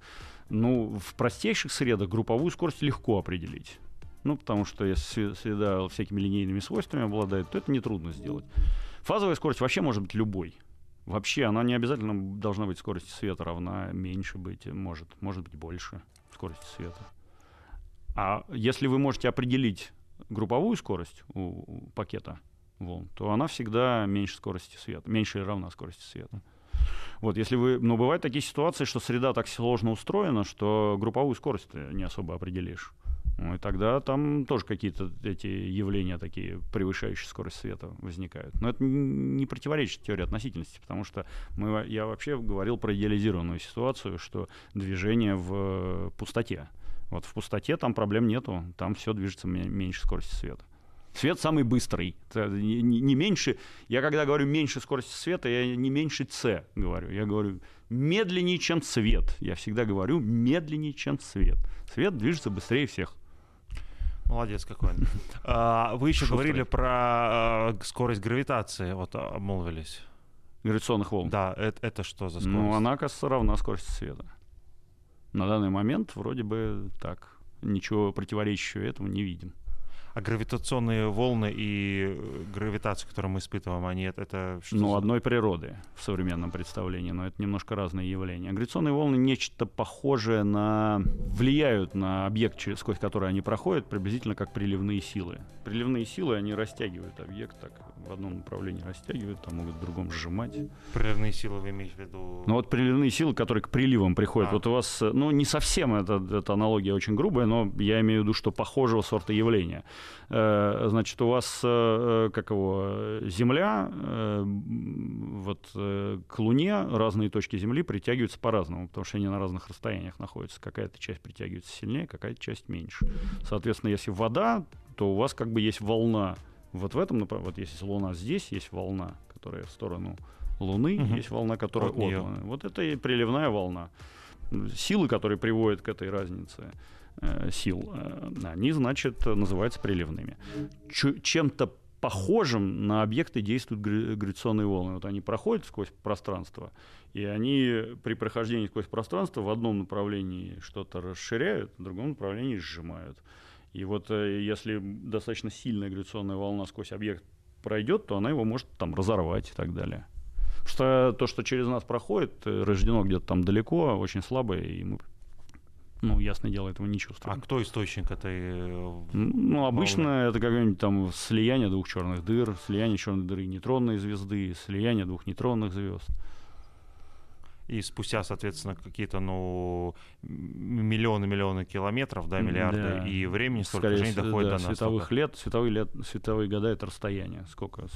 B: Ну, в простейших средах групповую скорость легко определить. Ну, потому что если среда всякими линейными свойствами обладает, то это нетрудно сделать. Фазовая скорость вообще может быть любой. Вообще, она не обязательно должна быть скорости света равна, меньше быть, может, может быть больше скорости света. А если вы можете определить групповую скорость у, пакета волн, то она всегда меньше скорости света, меньше или равна скорости света. Вот, если вы, но бывают такие ситуации, что среда так сложно устроена, что групповую скорость ты не особо определишь. Ну, и тогда там тоже какие-то эти явления такие, превышающие скорость света, возникают. Но это не противоречит теории относительности, потому что мы, я вообще говорил про идеализированную ситуацию, что движение в пустоте. Вот в пустоте там проблем нету, там все движется меньше скорости света. Свет самый быстрый. Не, не меньше, я когда говорю меньше скорости света, я не меньше c говорю. Я говорю медленнее, чем свет. Я всегда говорю медленнее, чем свет. Свет движется быстрее всех.
A: Молодец какой. А, вы еще говорили про а, скорость гравитации, вот обмолвились.
B: Гравитационных волн?
A: Да, это, это что за скорость?
B: Ну, она, кажется, равна скорости света. На данный момент вроде бы так. Ничего противоречащего этому не видим.
A: А гравитационные волны и э, гравитация, которую мы испытываем, они это, это
B: что? Ну, за... одной природы в современном представлении, но это немножко разные явления. Гравитационные волны нечто похожее на... влияют на объект, сквозь который они проходят, приблизительно как приливные силы. Приливные силы, они растягивают объект так, в одном направлении растягивают, там могут в другом сжимать.
A: Приливные силы вы имеете в виду?
B: Ну вот приливные силы, которые к приливам приходят. А. Вот у вас, ну не совсем это, эта аналогия очень грубая, но я имею в виду, что похожего сорта явления. Э, значит, у вас, э, э, как его, Земля, вот к Луне разные точки Земли притягиваются по-разному, потому что они на разных расстояниях находятся. Какая-то часть притягивается сильнее, какая-то часть меньше. Соответственно, если вода, то у вас как бы есть волна вот в этом направлении, вот если Луна здесь, есть волна, которая в сторону Луны, угу. есть волна, которая от, от Луны. Вот это и приливная волна. Силы, которые приводят к этой разнице э, сил, э, они, значит, называются приливными. Ч- чем-то похожим на объекты действуют гравитационные волны. Вот они проходят сквозь пространство, и они при прохождении сквозь пространство в одном направлении что-то расширяют, в другом направлении сжимают. И вот э, если достаточно сильная гравитационная волна сквозь объект пройдет, то она его может там разорвать и так далее. Потому что то, что через нас проходит, э, рождено где-то там далеко, очень слабое, и мы ну, ясное дело, этого не чувствуем.
A: А кто источник этой
B: э, Ну, обычно волны? это какое-нибудь там слияние двух черных дыр, слияние черной дыры нейтронной звезды, слияние двух нейтронных звезд
A: и спустя, соответственно, какие-то, ну, миллионы-миллионы километров, да, миллиарды, да. и времени столько Скорее, жизни доходит
B: да,
A: до нас.
B: Световых только. лет, световые, лет, световые года — это расстояние. Сколько,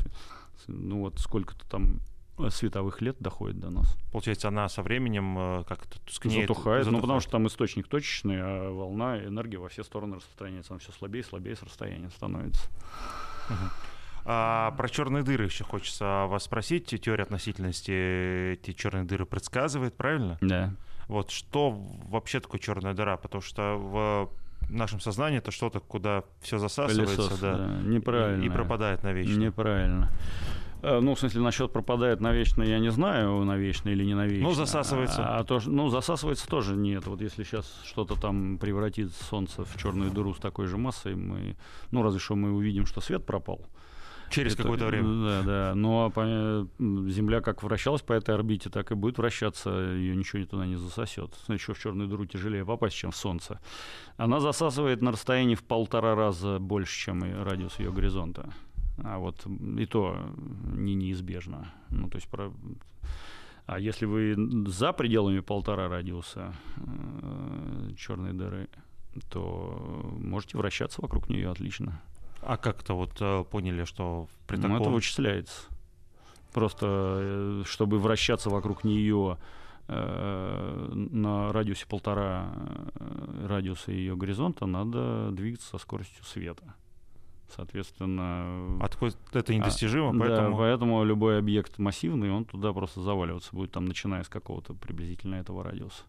B: ну, вот сколько-то там световых лет доходит до нас.
A: Получается, она со временем э, как-то тускнеет?
B: Затухает, затухает, ну, потому что там источник точечный, а волна, энергия во все стороны распространяется. Она все слабее и слабее с расстояния становится.
A: Угу. А, про черные дыры еще хочется вас спросить. Теория относительности эти черные дыры предсказывает, правильно?
B: Да.
A: Вот что вообще такое черная дыра? Потому что в нашем сознании это что-то, куда все засасывается, Пылесос, да, да.
B: Неправильно.
A: И, и пропадает навечно.
B: Неправильно. Э, ну, в смысле, насчет пропадает навечно, я не знаю, навечно или не навечно.
A: Ну, засасывается.
B: А, а то, ну, засасывается тоже нет. Вот если сейчас что-то там превратит Солнце в черную дыру с такой же массой, мы, ну, разве что мы увидим, что свет пропал.
A: Через какое-то время.
B: Да, да. Но Земля как вращалась по этой орбите, так и будет вращаться. Ее ничего туда не засосет. Еще в черную дыру тяжелее попасть, чем в Солнце. Она засасывает на расстоянии в полтора раза больше, чем радиус ее горизонта. А вот и то не неизбежно. Ну, то есть про... А если вы за пределами полтора радиуса э, черной дыры, то можете вращаться вокруг нее отлично.
A: А как-то вот э, поняли, что при таком... Ну,
B: это вычисляется. Просто, э, чтобы вращаться вокруг нее э, на радиусе полтора радиуса ее горизонта, надо двигаться со скоростью света. Соответственно...
A: Откуда это недостижимо,
B: а, поэтому... Да, поэтому любой объект массивный, он туда просто заваливаться будет, там, начиная с какого-то приблизительно этого радиуса.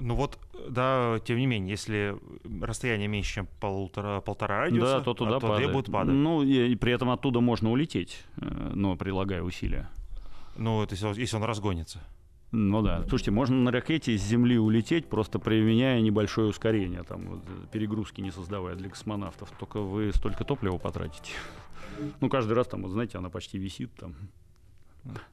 A: Ну вот, да, тем не менее, если расстояние меньше, чем полтора, полтора радиуса,
B: да, то туда
A: то
B: падает.
A: будет падать.
B: Ну, и, и при этом оттуда можно улететь, э, но прилагая усилия.
A: Ну, это если, если он разгонится.
B: Ну да. Слушайте, можно на ракете с Земли улететь, просто применяя небольшое ускорение, там, вот, перегрузки не создавая для космонавтов. Только вы столько топлива потратите. Ну, каждый раз там, вот знаете, она почти висит там.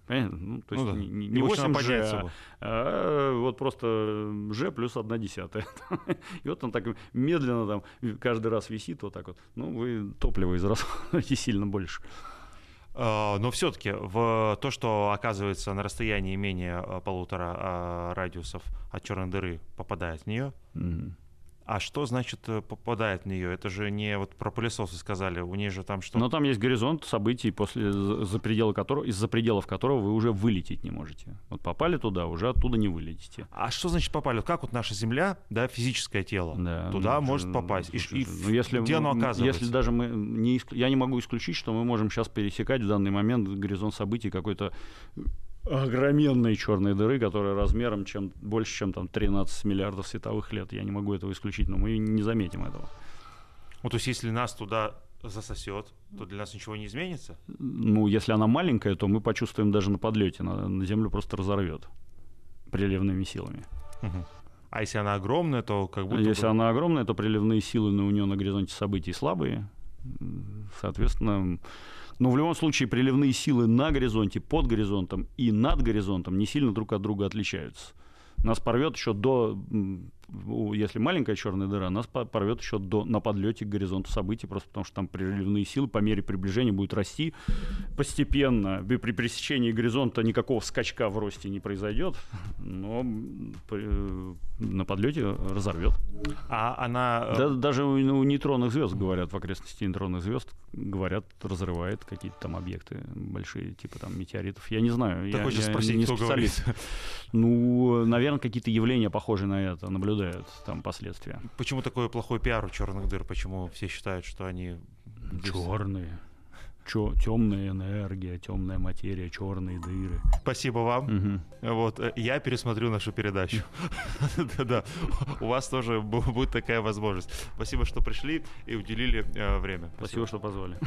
A: Понятно? Ну, то есть ну, да. не, не 8 G, а,
B: а вот просто G плюс 1 десятая. И вот он так медленно там каждый раз висит вот так вот. Ну, вы топливо израсходуете сильно больше.
A: А, но все-таки в то, что оказывается на расстоянии менее а, полутора а, радиусов от черной дыры, попадает в нее, mm-hmm. А что значит э, попадает в нее? Это же не вот про пылесосы сказали, у нее же там что?
B: Но там есть горизонт событий, после, за пределы которого, из-за пределов которого вы уже вылететь не можете. Вот попали туда, уже оттуда не вылетите.
A: А что значит попали? Как вот наша Земля, да, физическое тело, да, туда ну, может попасть? И, и
B: ну, если, где оно оказывается? Если даже мы не, я не могу исключить, что мы можем сейчас пересекать в данный момент горизонт событий какой-то огроменной черной дыры, которая размером чем, больше, чем там 13 миллиардов световых лет. Я не могу этого исключить, но мы не заметим этого.
A: Ну, то есть, если нас туда засосет, то для нас ничего не изменится?
B: Ну, если она маленькая, то мы почувствуем даже на подлете, на, на Землю просто разорвет приливными силами.
A: Угу. А если она огромная, то как будто...
B: Если
A: бы...
B: она огромная, то приливные силы на у нее на горизонте событий слабые. Соответственно, но в любом случае приливные силы на горизонте, под горизонтом и над горизонтом не сильно друг от друга отличаются. Нас порвет еще до если маленькая черная дыра, нас порвет еще до, на подлете к горизонту событий, просто потому что там приливные силы по мере приближения будут расти постепенно. При пересечении горизонта никакого скачка в росте не произойдет, но на подлете разорвет.
A: А она...
B: Э, да, даже у, у нейтронных звезд, говорят, в окрестности нейтронных звезд, говорят, разрывает какие-то там объекты большие, типа там метеоритов. Я не знаю.
A: Ты
B: я,
A: хочешь
B: я
A: спросить,
B: не
A: кто
B: специалист.
A: говорит?
B: Ну, наверное, какие-то явления, похожие на это, наблюдаются наблюдают там последствия.
A: Почему такой плохой пиар у черных дыр? Почему все считают, что они
B: черные? Чё, темная энергия, темная материя, черные дыры.
A: Спасибо вам.
B: Угу.
A: Вот э, я пересмотрю нашу передачу. Да-да, у вас тоже будет такая возможность. Спасибо, что пришли и уделили э, время.
B: Спасибо, что позвали.